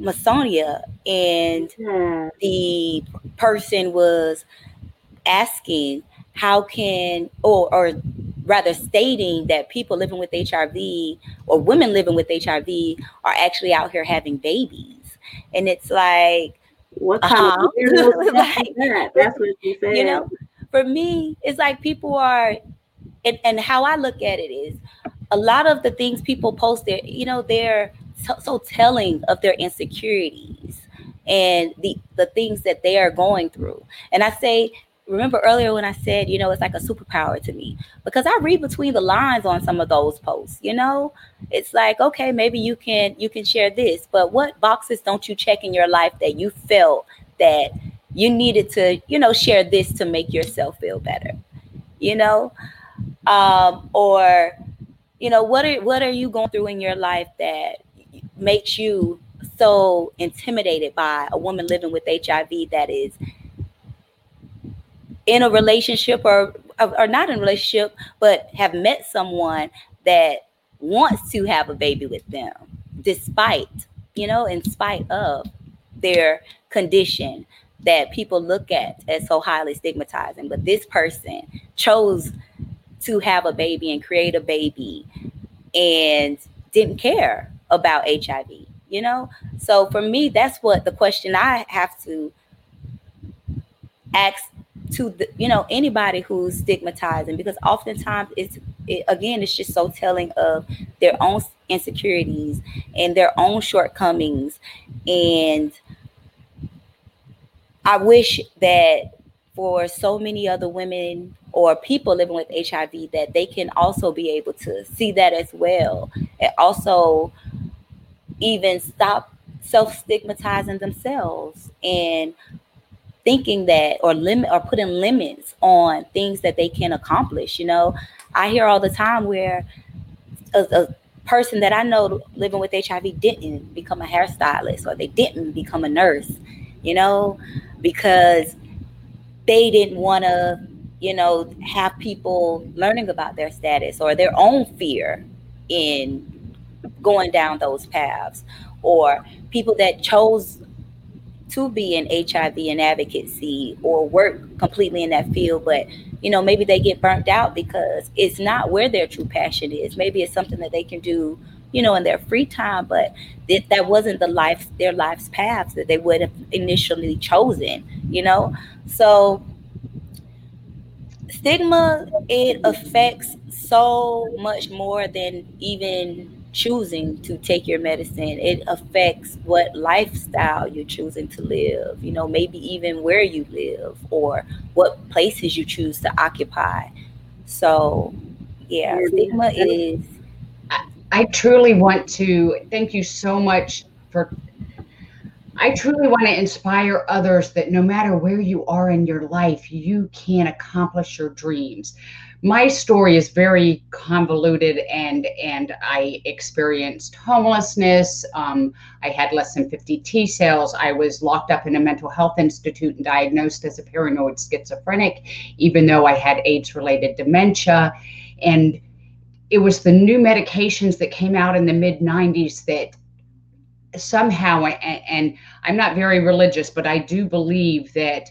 masonia and yeah. the person was asking how can or or rather stating that people living with HIV or women living with HIV are actually out here having babies. And it's like what kind uh-huh. of (laughs) like, that? That's what she said. You know, for me, it's like people are and, and how I look at it is a lot of the things people post there, you know, they're so, so telling of their insecurities and the the things that they are going through. And I say remember earlier when I said, you know, it's like a superpower to me because I read between the lines on some of those posts, you know? It's like, okay, maybe you can you can share this, but what boxes don't you check in your life that you felt that you needed to, you know, share this to make yourself feel better. You know? Um or you know, what are what are you going through in your life that makes you so intimidated by a woman living with HIV that is in a relationship or or not in a relationship, but have met someone that wants to have a baby with them, despite, you know, in spite of their condition that people look at as so highly stigmatizing. But this person chose to have a baby and create a baby and didn't care about HIV, you know? So for me, that's what the question I have to ask to the, you know anybody who's stigmatizing because oftentimes it's it, again it's just so telling of their own insecurities and their own shortcomings and i wish that for so many other women or people living with hiv that they can also be able to see that as well and also even stop self-stigmatizing themselves and thinking that or limit or putting limits on things that they can accomplish. You know, I hear all the time where a, a person that I know living with HIV didn't become a hairstylist or they didn't become a nurse, you know, because they didn't want to, you know, have people learning about their status or their own fear in going down those paths or people that chose to be in HIV and advocacy or work completely in that field, but you know, maybe they get burnt out because it's not where their true passion is. Maybe it's something that they can do, you know, in their free time, but that, that wasn't the life, their life's path that they would have initially chosen, you know? So stigma, it affects so much more than even choosing to take your medicine. It affects what lifestyle you're choosing to live, you know, maybe even where you live or what places you choose to occupy. So, yeah, stigma is. I, I truly want to thank you so much for. I truly want to inspire others that no matter where you are in your life, you can accomplish your dreams my story is very convoluted and and I experienced homelessness. Um, I had less than 50 T cells. I was locked up in a mental health institute and diagnosed as a paranoid schizophrenic, even though I had AIDS related dementia. And it was the new medications that came out in the mid 90s that somehow and, and i'm not very religious but i do believe that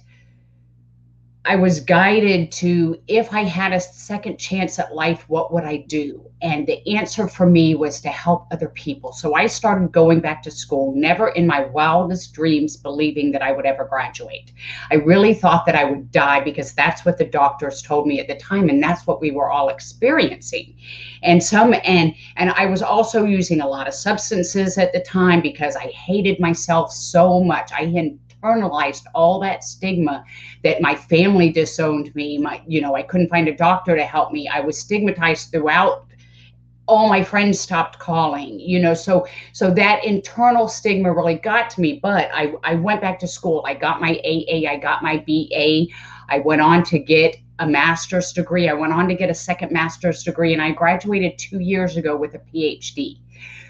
I was guided to if I had a second chance at life, what would I do? And the answer for me was to help other people. So I started going back to school, never in my wildest dreams believing that I would ever graduate. I really thought that I would die because that's what the doctors told me at the time and that's what we were all experiencing. And some and and I was also using a lot of substances at the time because I hated myself so much. I had internalized all that stigma that my family disowned me. My, you know, I couldn't find a doctor to help me. I was stigmatized throughout. All my friends stopped calling you know so so that internal stigma really got to me. But i i went back to school. I got my aa i got my ba i went on to get a master's degree. I went on to get a second master's degree and i graduated 2 years ago with a phd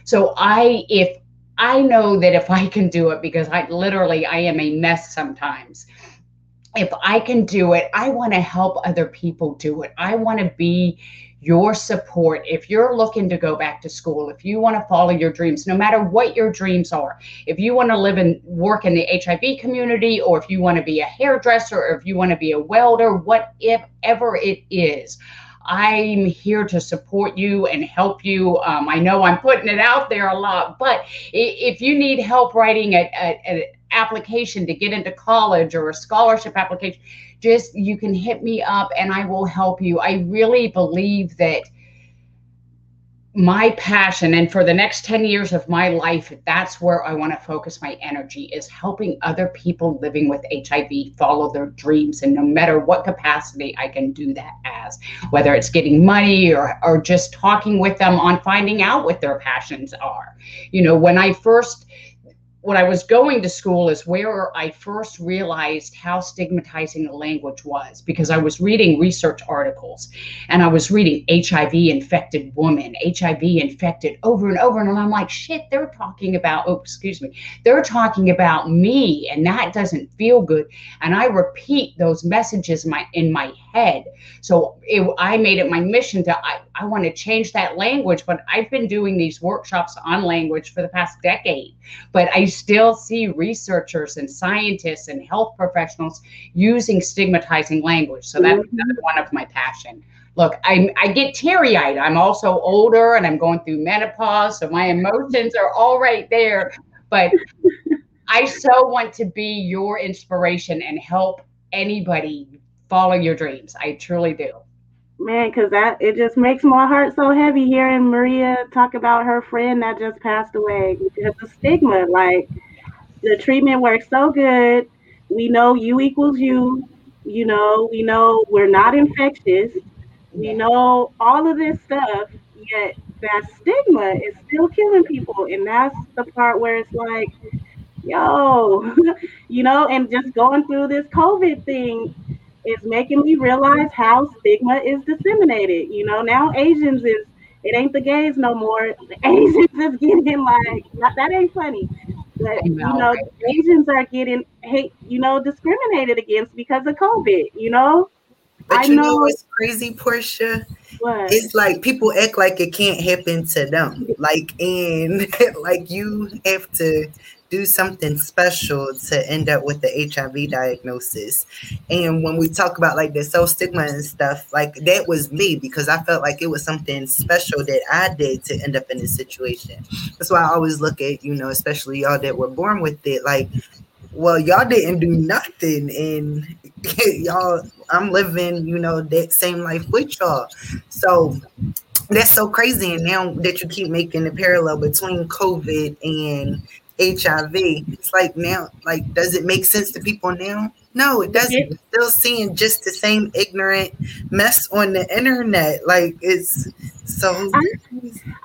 so i if I know that if I can do it, because I literally I am a mess sometimes. If I can do it, I want to help other people do it. I want to be your support. If you're looking to go back to school, if you want to follow your dreams, no matter what your dreams are, if you want to live and work in the HIV community, or if you want to be a hairdresser, or if you want to be a welder, whatever it is, I'm here to support you and help you. Um, I know I'm putting it out there a lot, but if you need help writing an application to get into college or a scholarship application, just you can hit me up and I will help you. I really believe that my passion and for the next 10 years of my life that's where i want to focus my energy is helping other people living with hiv follow their dreams. And no matter what capacity i can do that as whether it's getting money or, or just talking with them on finding out what their passions are. You know when i first when I was going to school is where I first realized how stigmatizing the language was because I was reading research articles and I was reading HIV infected woman, HIV infected over and over. And I'm like, shit, they're talking about, oh, excuse me, they're talking about me and that doesn't feel good. And I repeat those messages in my, in my head. So it, I made it my mission to, I, I want to change that language, but I've been doing these workshops on language for the past decade. But I still see researchers and scientists and health professionals using stigmatizing language. So that's mm-hmm. one of my passion. Look, I, I get teary eyed. I'm also older and I'm going through menopause. So my emotions are all right there. But (laughs) I so want to be your inspiration and help anybody follow your dreams. I truly do man because that it just makes my heart so heavy hearing maria talk about her friend that just passed away because the stigma. Like the treatment works so good. We know U equals U. You know we know we're not infectious. We know all of this stuff yet that stigma is still killing people. And that's the part where it's like yo (laughs) you know and just going through this covid thing it's making me realize how stigma is disseminated. You know, now Asians is it ain't the gays no more. (laughs) Asians is getting like that ain't funny. But you know, Asians are getting hate, you know, discriminated against because of COVID, you know. But I you know, know what's crazy, Porchia? What? It's like people act like it can't happen to them. Like and (laughs) like you have to do something special to end up with the HIV diagnosis. And when we talk about like the self stigma and stuff, like that was me because I felt like it was something special that I did to end up in this situation. That's why I always look at, you know, especially y'all that were born with it, like, well, y'all didn't do nothing and (laughs) y'all, I'm living, you know, that same life with y'all. So that's so crazy. And now that you keep making the parallel between COVID and HIV. It's like now, like, does it make sense to people now? No, it doesn't. We're still seeing just the same ignorant mess on the internet. Like it's so. I,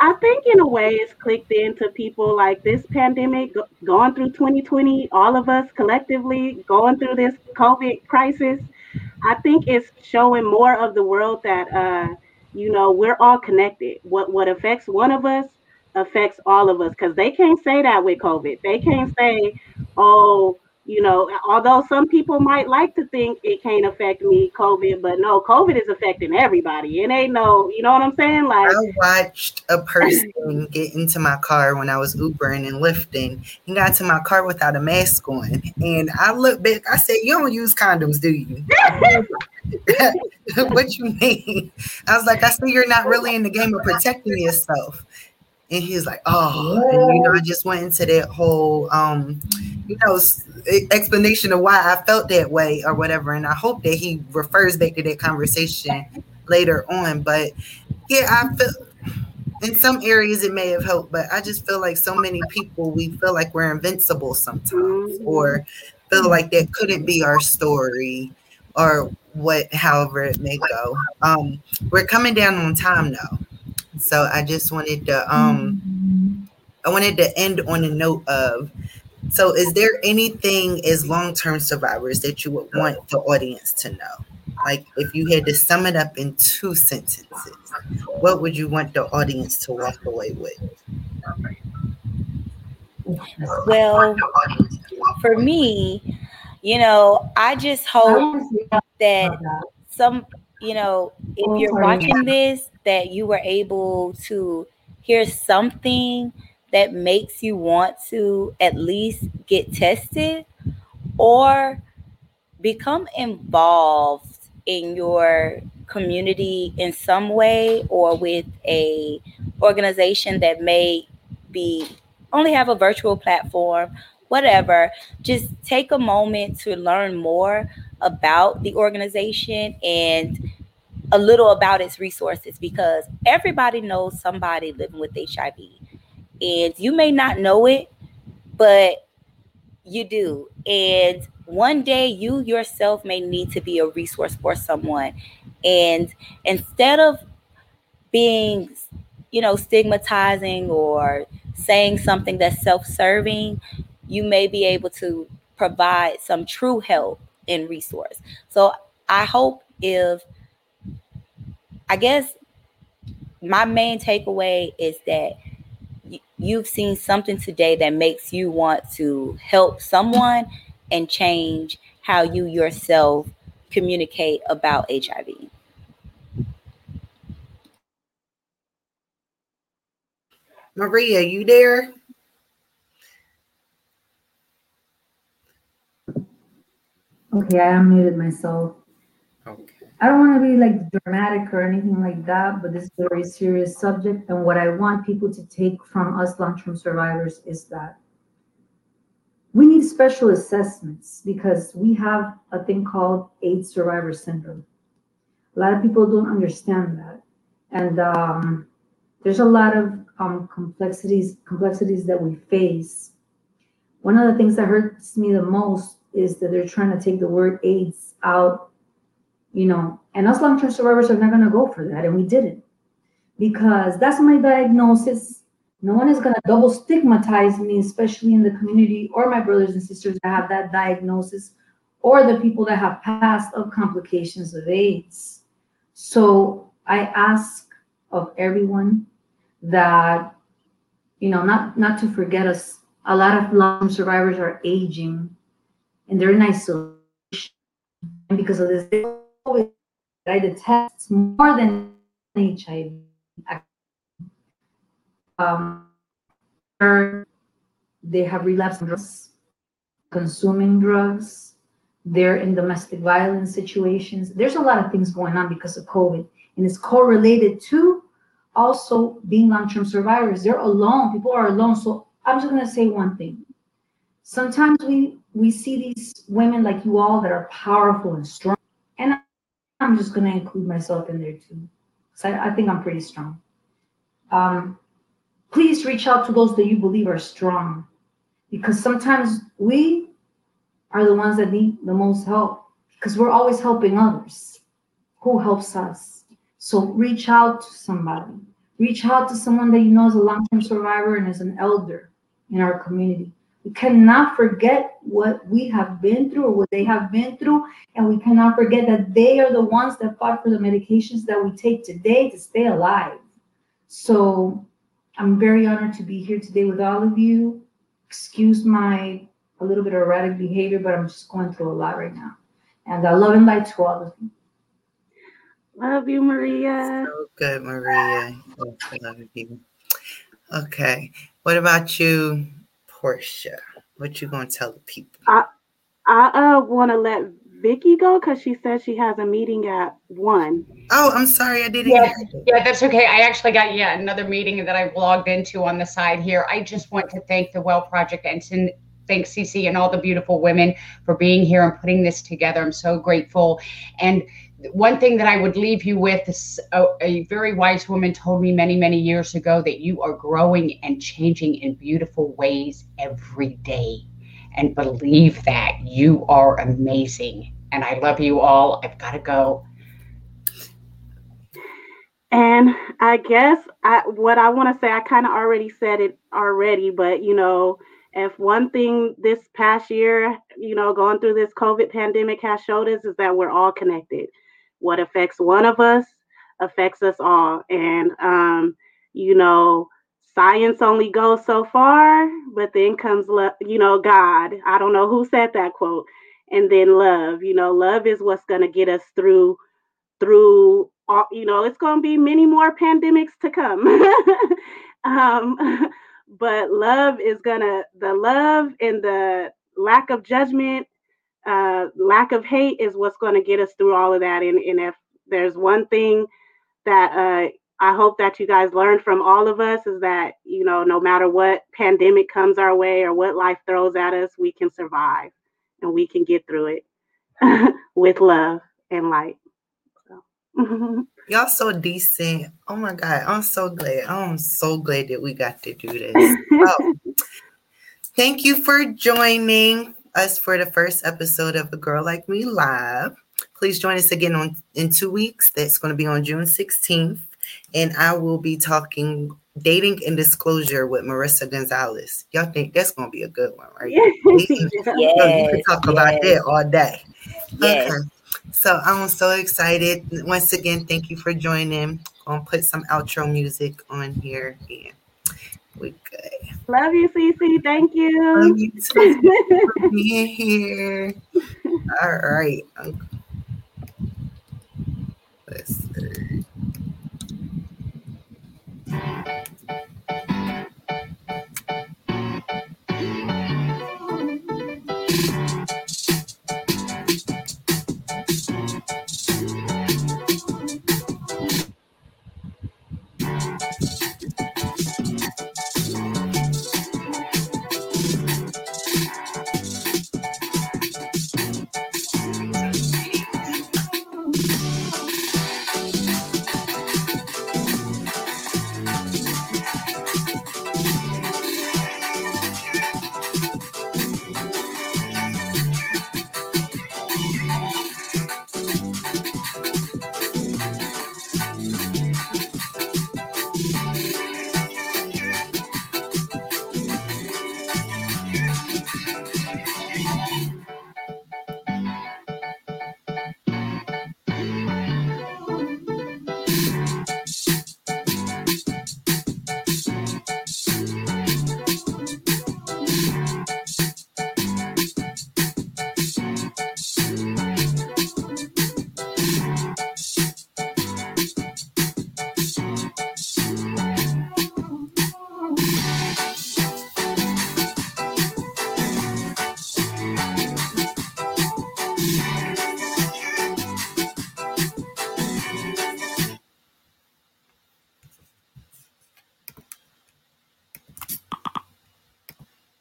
I think in a way it's clicked into people like this pandemic, going through 2020, all of us collectively going through this COVID crisis. I think it's showing more of the world that uh, you know we're all connected. What what affects one of us affects all of us because they can't say that with COVID. They can't say, oh, you know, although some people might like to think it can't affect me, COVID, but no, COVID is affecting everybody. It ain't no, you know what I'm saying? Like I watched a person get into my car when I was Ubering and lifting. He got into my car without a mask on. And I looked back, I said, You don't use condoms, do you? (laughs) what you mean? I was like, I see you're not really in the game of protecting yourself. And he's like, Oh, and you know, I just went into that whole um, you know, explanation of why I felt that way or whatever. And I hope that he refers back to that conversation later on. But yeah, I feel in some areas it may have helped, but I just feel like so many people we feel like we're invincible sometimes or feel like that couldn't be our story or what however it may go. Um we're coming down on time now. So I just wanted to um I wanted to end on a note of so, is there anything as long term survivors that you would want the audience to know? Like, if you had to sum it up in two sentences, what would you want the audience to walk away with? Well, for me, you know, I just hope that some, you know, if you're watching this, that you were able to hear something that makes you want to at least get tested or become involved in your community in some way or with a organization that may be only have a virtual platform whatever. Just take a moment to learn more about the organization and a little about its resources because everybody knows somebody living with HIV and you may not know it, but you do. And one day you yourself may need to be a resource for someone. And instead of being, you know, stigmatizing or saying something that's self serving, you may be able to provide some true help and resource. So I hope if, I guess my main takeaway is that you've seen something today that makes you want to help someone and change how you yourself communicate about HIV. Maria, you there? Okay, I unmuted myself. I don't want to be like dramatic or anything like that, but this is a very serious subject. And what I want people to take from us long term survivors is that we need special assessments because we have a thing called AIDS survivor syndrome. A lot of people don't understand that. And um, there's a lot of um, complexities complexities that we face. One of the things that hurts me the most is that they're trying to take the word AIDS out you know, and us long term survivors are not going to go for that. And we didn't because that's my diagnosis. No one is going to double stigmatize me, especially in the community or my brothers and sisters that have that diagnosis or the people that have passed of complications of AIDS. So I ask of everyone that, you know, not, not to forget us. A lot of long survivors are aging and they're in isolation because of this I detect more than HIV. Um, they have relapsed drugs, consuming drugs, they're in domestic violence situations. There's a lot of things going on because of COVID, and it's correlated to also being long-term survivors. They're alone. People are alone. So I'm just gonna say one thing. Sometimes we we see these women like you all that are powerful and strong, I'm just going to include myself in there too. Because I, I, think I'm pretty strong. Um, please reach out to those that you believe are strong. Because sometimes we are the ones that need the most help. Because we're always helping others. Who helps us? So reach out to somebody. Reach out to someone that you know is a long term survivor and is an elder in our community. We cannot forget what we have been through or what they have been through. And we cannot forget that they are the ones that fought for the medications that we take today to stay alive. So I'm very honored to be here today with all of you. Excuse my a little bit of erratic behavior, but I'm just going through a lot right now. And I love and light to all of you. Love you, Maria. So good, Maria. I love you. Okay. What about you, Porchia? What you gonna tell the people? I I uh want to let Vicki go because she said she has a meeting at one. Oh, I'm sorry, I didn't. Yeah, yeah, that's okay. I actually got yeah another meeting that I've logged into on the side here. I just want to thank the Well Project and to thank Cece and all the beautiful women for being here and putting this together. I'm so grateful. And one thing that I would leave you with is a, a very wise woman told me many, many years ago that you are growing and changing in beautiful ways every day. And believe that you are amazing. And I love you all. I've got to go. And I guess I what I want to say, I kind of already said it already, but you know, if one thing this past year, you know, going through this COVID pandemic has showed us is that we're all connected. What affects one of us affects us all. And um, you know, science only goes so far, but then comes love, you know, God. I don't know who said that quote. And then love, you know, love is what's gonna get us through through all, you know, it's gonna be many more pandemics to come. (laughs) um, (laughs) but love is gonna the love and the lack of judgment uh lack of hate is what's going to get us through all of that and, and if there's one thing that uh i hope that you guys learn from all of us is that you know no matter what pandemic comes our way or what life throws at us we can survive and we can get through it (laughs) with love and light so (laughs) Y'all so decent. Oh my God. I'm so glad. I'm so glad that we got to do this. (laughs) Oh, thank you for joining us for the first episode of A Girl Like Me Live. Please join us again on in two weeks. That's going to be on June 16th. And I will be talking dating and disclosure with Marissa Gonzalez. Y'all think that's going to be a good one, right? Dating- Yeah. (laughs) you can Yes, (laughs) talk about yes. that all day. Yes. Okay. So I'm so excited. Once again, thank you for joining. I'm Gonna put some outro music on here. And we good. Love you, Cece. Thank you. Love you (laughs) too for being here. All right. Um, let's see.